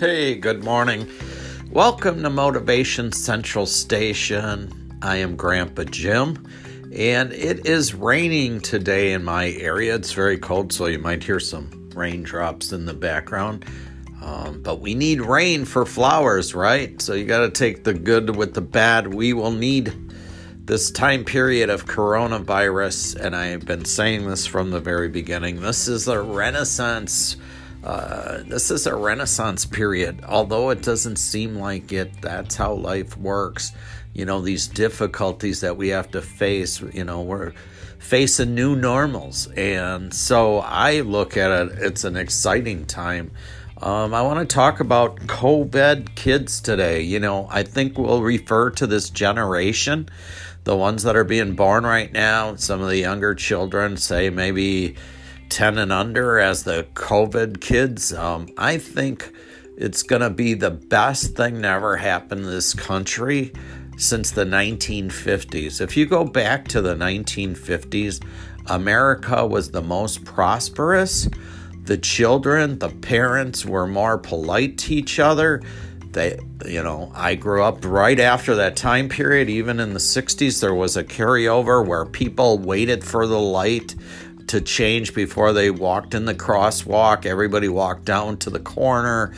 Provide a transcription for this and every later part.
Hey, good morning. Welcome to Motivation Central Station. I am Grandpa Jim, and it is raining today in my area. It's very cold, so you might hear some raindrops in the background. Um, but we need rain for flowers, right? So you got to take the good with the bad. We will need this time period of coronavirus, and I have been saying this from the very beginning. This is a renaissance uh, this is a renaissance period. Although it doesn't seem like it, that's how life works. You know, these difficulties that we have to face, you know, we're facing new normals. And so I look at it, it's an exciting time. Um, I want to talk about COVID kids today. You know, I think we'll refer to this generation, the ones that are being born right now, some of the younger children, say maybe 10 and under as the COVID kids. Um, I think it's going to be the best thing to ever happen to this country since the 1950s. If you go back to the 1950s, America was the most prosperous. The children, the parents were more polite to each other. They, you know, I grew up right after that time period. Even in the 60s, there was a carryover where people waited for the light to change before they walked in the crosswalk. Everybody walked down to the corner.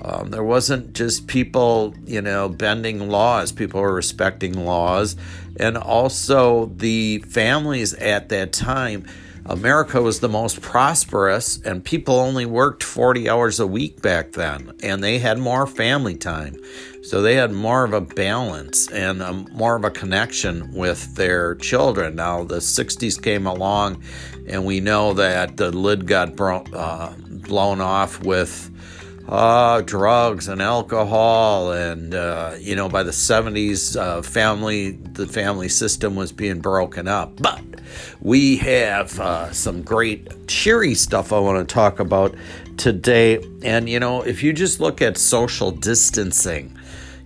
Um, there wasn't just people, you know, bending laws. People were respecting laws. And also, the families at that time, America was the most prosperous, and people only worked 40 hours a week back then, and they had more family time. So they had more of a balance and a, more of a connection with their children. Now, the 60s came along, and we know that the lid got bro- uh, blown off with uh, drugs and alcohol, and uh, you know, by the 70s, uh, family the family system was being broken up. But we have uh, some great cheery stuff I want to talk about today. And you know, if you just look at social distancing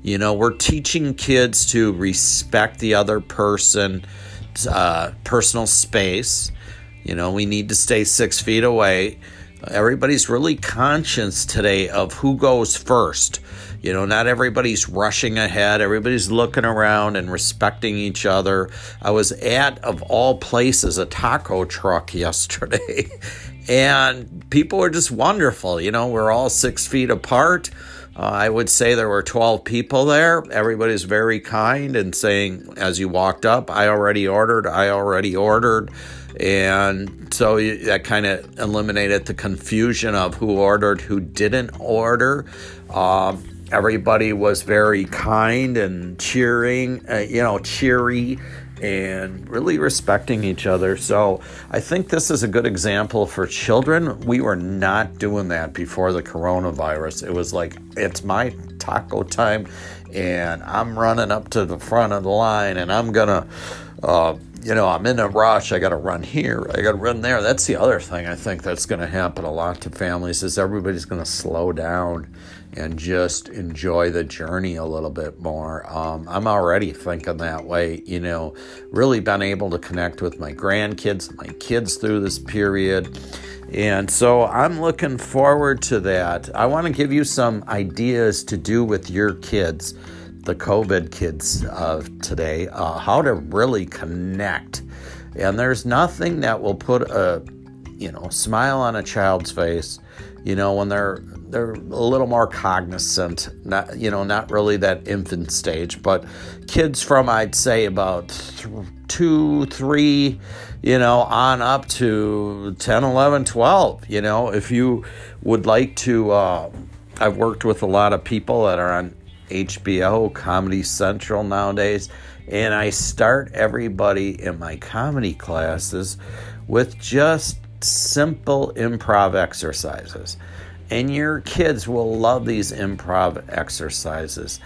you know, we're teaching kids to respect the other person, uh, personal space. You know, we need to stay six feet away. Everybody's really conscious today of who goes first. You know, not everybody's rushing ahead. Everybody's looking around and respecting each other. I was at, of all places, a taco truck yesterday, and people were just wonderful. You know, we're all six feet apart. Uh, I would say there were 12 people there. Everybody's very kind and saying, as you walked up, I already ordered, I already ordered. And so that kind of eliminated the confusion of who ordered, who didn't order. Um, everybody was very kind and cheering, uh, you know, cheery and really respecting each other. So I think this is a good example for children. We were not doing that before the coronavirus. It was like, it's my taco time, and I'm running up to the front of the line, and I'm gonna. Uh, you know, I'm in a rush. I got to run here. I got to run there. That's the other thing I think that's going to happen a lot to families is everybody's going to slow down and just enjoy the journey a little bit more. Um, I'm already thinking that way. You know, really been able to connect with my grandkids, my kids through this period. And so I'm looking forward to that. I want to give you some ideas to do with your kids the COVID kids of today, uh, how to really connect. And there's nothing that will put a you know smile on a child's face, you know, when they're they're a little more cognizant, not you know, not really that infant stage, but kids from I'd say about th- two, three, you know, on up to 10, 11, 12. You know, if you would like to, uh, I've worked with a lot of people that are on HBO, Comedy Central nowadays. And I start everybody in my comedy classes with just simple improv exercises. And your kids will love these improv exercises.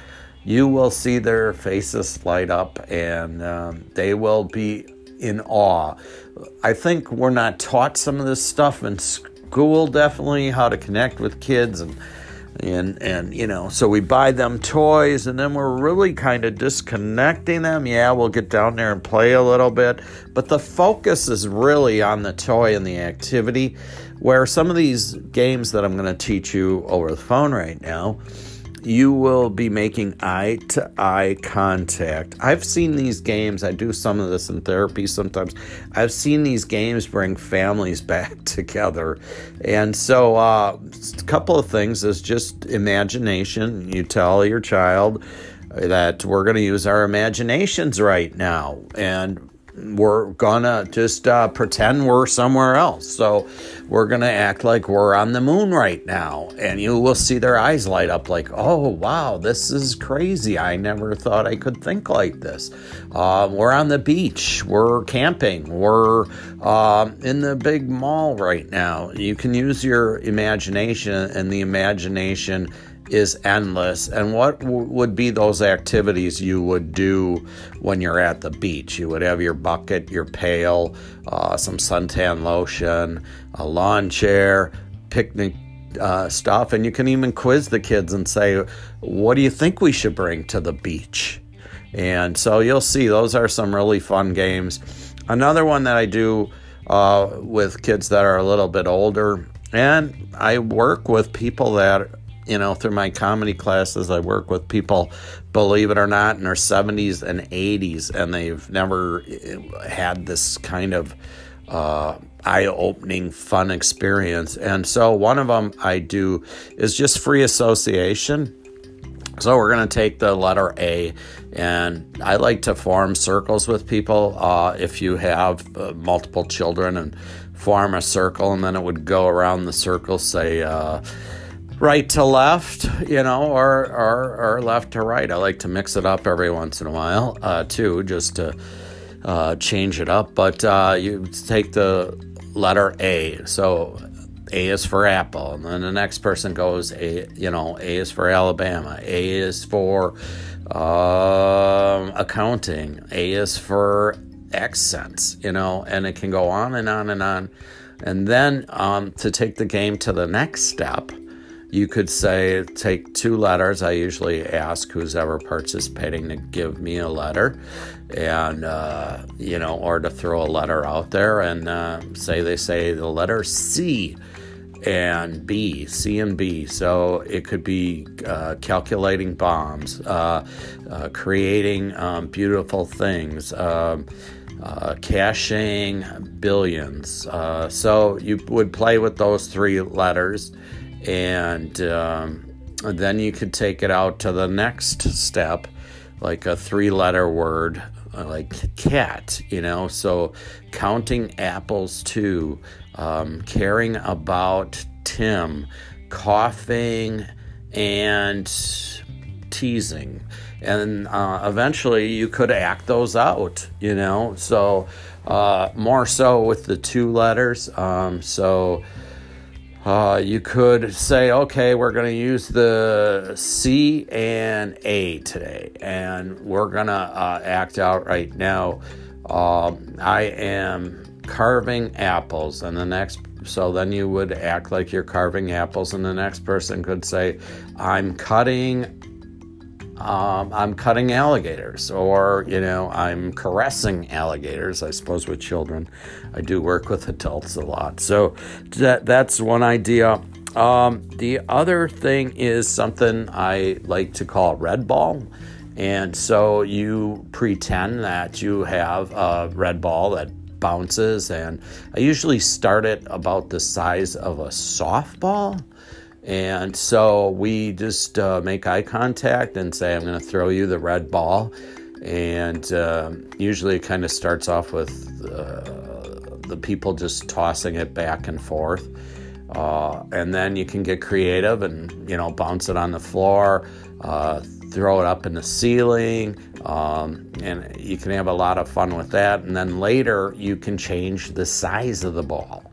You will see their faces light up and um, they will be in awe. I think we're not taught some of this stuff in school, definitely, how to connect with kids and and and you know so we buy them toys and then we're really kind of disconnecting them. Yeah we'll get down there and play a little bit but the focus is really on the toy and the activity where some of these games that i'm going to teach you over the phone right now you will be making eye to eye contact. I've seen these games, I do some of this in therapy sometimes. I've seen these games bring families back together. And so, uh, a couple of things is just imagination. You tell your child that we're going to use our imaginations right now. And we're gonna just uh, pretend we're somewhere else. So we're gonna act like we're on the moon right now, and you will see their eyes light up like, "Oh wow, this is crazy! I never thought I could think like this." Uh, we're on the beach, we're camping, we're uh, in the big mall right now. You can use your imagination, and the imagination is endless. And what w- would be those activities you would do when you're at the beach? You would have your bucket, your pail, uh, some suntan lotion, a lawn chair, picnic uh, stuff, and you can even quiz the kids and say, What do you think we should bring to the beach? And so you'll see those are some really fun games. Another one that I do uh, with kids that are a little bit older, and I work with people that you know, through my comedy classes, I work with people, believe it or not, in their 70s and 80s, and they've never eh, had this kind of uh, eye opening, fun experience. And so, one of them I do is just free association. So, we're going to take the letter A, and I like to form circles with people. Uh, if you have uh, multiple children, and form a circle, and then it would go around the circle, say, uh, right to left, you know, or, or, or left to right. I like to mix it up every once in a while, uh, too, just to uh, change it up. But uh, you take the letter A. So A is for Apple, and then the next person goes A. You know, A is for Alabama. A is for uh, accounting. A is for accents. You know, and it can go on and on and on. And then um, to take the game to the next step, you could say, take two letters. I usually ask who's ever participating to give me a letter, and, uh, you know, or to throw a letter out there and uh, say they say the letter C and B, C and B. So it could be uh, calculating bombs, uh, uh, creating um, beautiful things. Um, uh, cashing billions. Uh, so you would play with those three letters and um, then you could take it out to the next step, like a three letter word, uh, like cat, you know. So counting apples too, um, caring about Tim, coughing, and teasing. And uh, eventually you could act those out, you know. So uh, more so with the two letters. Um, so uh, you could say, okay, we're going to use the C and A today, and we're going to uh, act out right now. Um, I am carving apples, and the next, so then you would act like you're carving apples, and the next person could say, I'm cutting um, I'm cutting alligators, or you know, I'm caressing alligators. I suppose with children, I do work with adults a lot, so that that's one idea. Um, the other thing is something I like to call red ball. And so you pretend that you have a red ball that bounces, and I usually start it about the size of a softball. And so we just uh, make eye contact and say, I'm going to throw you the red ball. And uh, usually it kind of starts off with uh, the people just tossing it back and forth. Uh, and then you can get creative and, you know, bounce it on the floor, uh, throw it up in the ceiling. Um, and you can have a lot of fun with that. And then later you can change the size of the ball.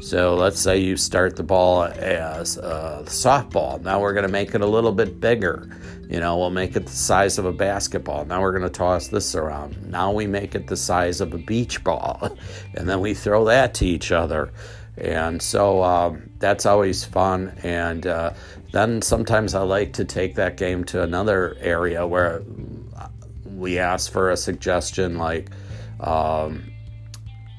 So let's say you start the ball as a softball. Now we're going to make it a little bit bigger. You know, we'll make it the size of a basketball. Now we're going to toss this around. Now we make it the size of a beach ball. And then we throw that to each other. And so um, that's always fun. And uh, then sometimes I like to take that game to another area where we ask for a suggestion like, um,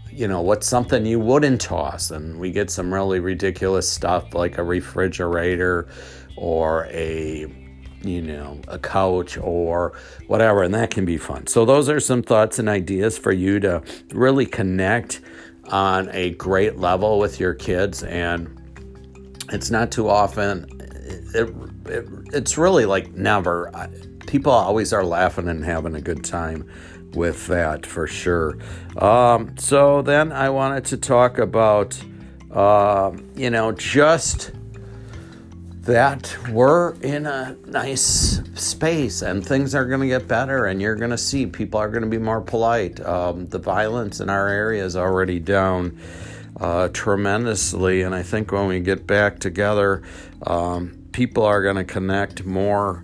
you know, what's something you wouldn't toss? And we get some really ridiculous stuff like a refrigerator or a you know, a couch or whatever, and that can be fun. So, those are some thoughts and ideas for you to really connect on a great level with your kids. And it's not too often, it, it, it's really like never. People always are laughing and having a good time with that for sure. Um, so then I wanted to talk about, uh, you know, just that we're in a nice space and things are going to get better and you're going to see people are going to be more polite. Um, the violence in our area is already down uh, tremendously, and I think when we get back together, um, people are going to connect more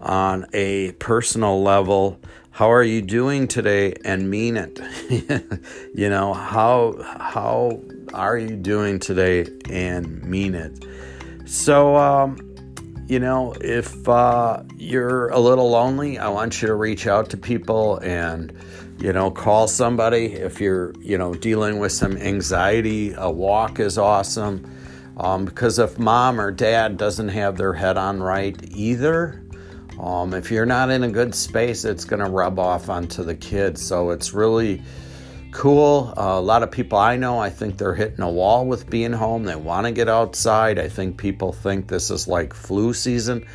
on a personal level. How are you doing today and mean it? You know how how are you doing today and mean it? So um, you know if uh, you're a little lonely i want you to reach out to people and you know call somebody. If you're you know dealing with some anxiety a walk is awesome um, because if mom or dad doesn't have their head on right either um, if you're not in a good space, it's going to rub off onto the kids. So it's really cool. Uh, a lot of people I know, I think they're hitting a wall with being home. They want to get outside. I think people think this is like flu season.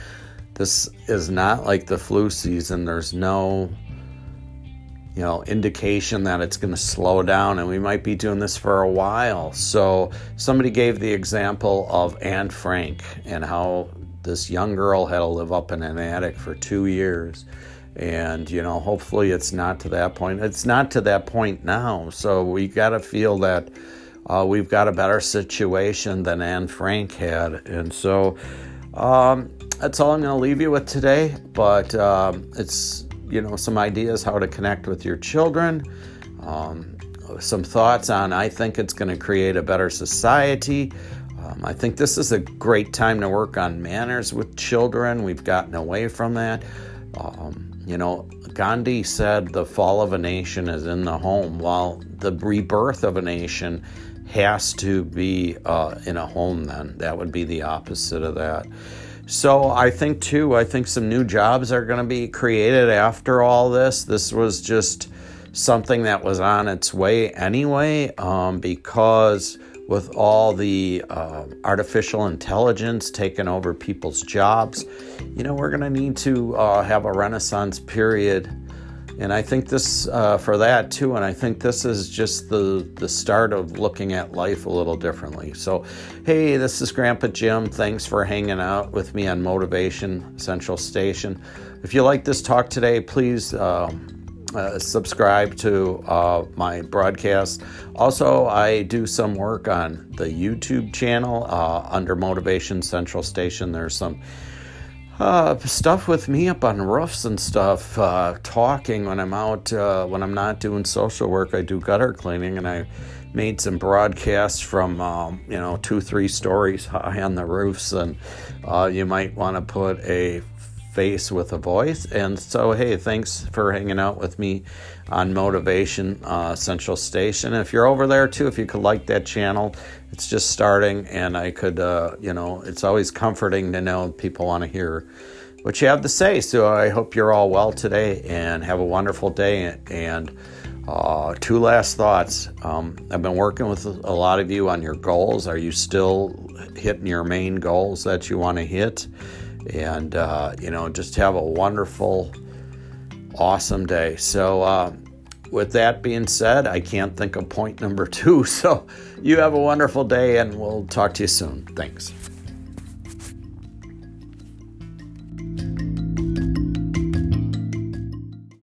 This is not like the flu season. There's no you know indication that it's going to slow down and we might be doing this for a while so somebody gave the example of anne frank and how this young girl had to live up in an attic for two years. And, you know, hopefully it's not to that point. It's not to that point now. So we got to feel that uh, we've got a better situation than Anne Frank had. And so um, that's all I'm going to leave you with today. But um, it's, you know, some ideas how to connect with your children. Um, some thoughts on I think it's going to create a better society. Um, I think this is a great time to work on manners with children. We've gotten away from that. Um, you know, Gandhi said the fall of a nation is in the home, while the rebirth of a nation has to be uh, in a home, then. That would be the opposite of that. So I think, too, I think some new jobs are going to be created after all this. This was just something that was on its way anyway um, because with all the uh, artificial intelligence taking over people's jobs, you know, we're going to need to uh, have a renaissance period. And I think this uh, for that too. And I think this is just the, the start of looking at life a little differently. So, hey, this is Grandpa Jim. Thanks for hanging out with me on Motivation Central Station. If you like this talk today, please. Um, uh, subscribe to uh, my broadcast. Also, I do some work on the YouTube channel uh, under Motivation Central Station. There's some uh, stuff with me up on roofs and stuff, uh, talking when I'm out, uh, when I'm not doing social work. I do gutter cleaning, and I made some broadcasts from um, you know two, three stories high on the roofs, and you might want to put a face with a voice. And so, hey, thanks for hanging out with me on Motivation uh, Central Station. If you're over there too, if you could like that channel, it's just starting, and I could, uh, you know, it's always comforting to know people want to hear what you have to say. So I hope you're all well today and have a wonderful day. And uh, two last thoughts. Um, I've been working with a lot of you on your goals. Are you still hitting your main goals that you want to hit? And uh, you know just have a wonderful awesome day. So uh, with that being said i can't think of point number two. So you have a wonderful day and we'll talk to you soon. Thanks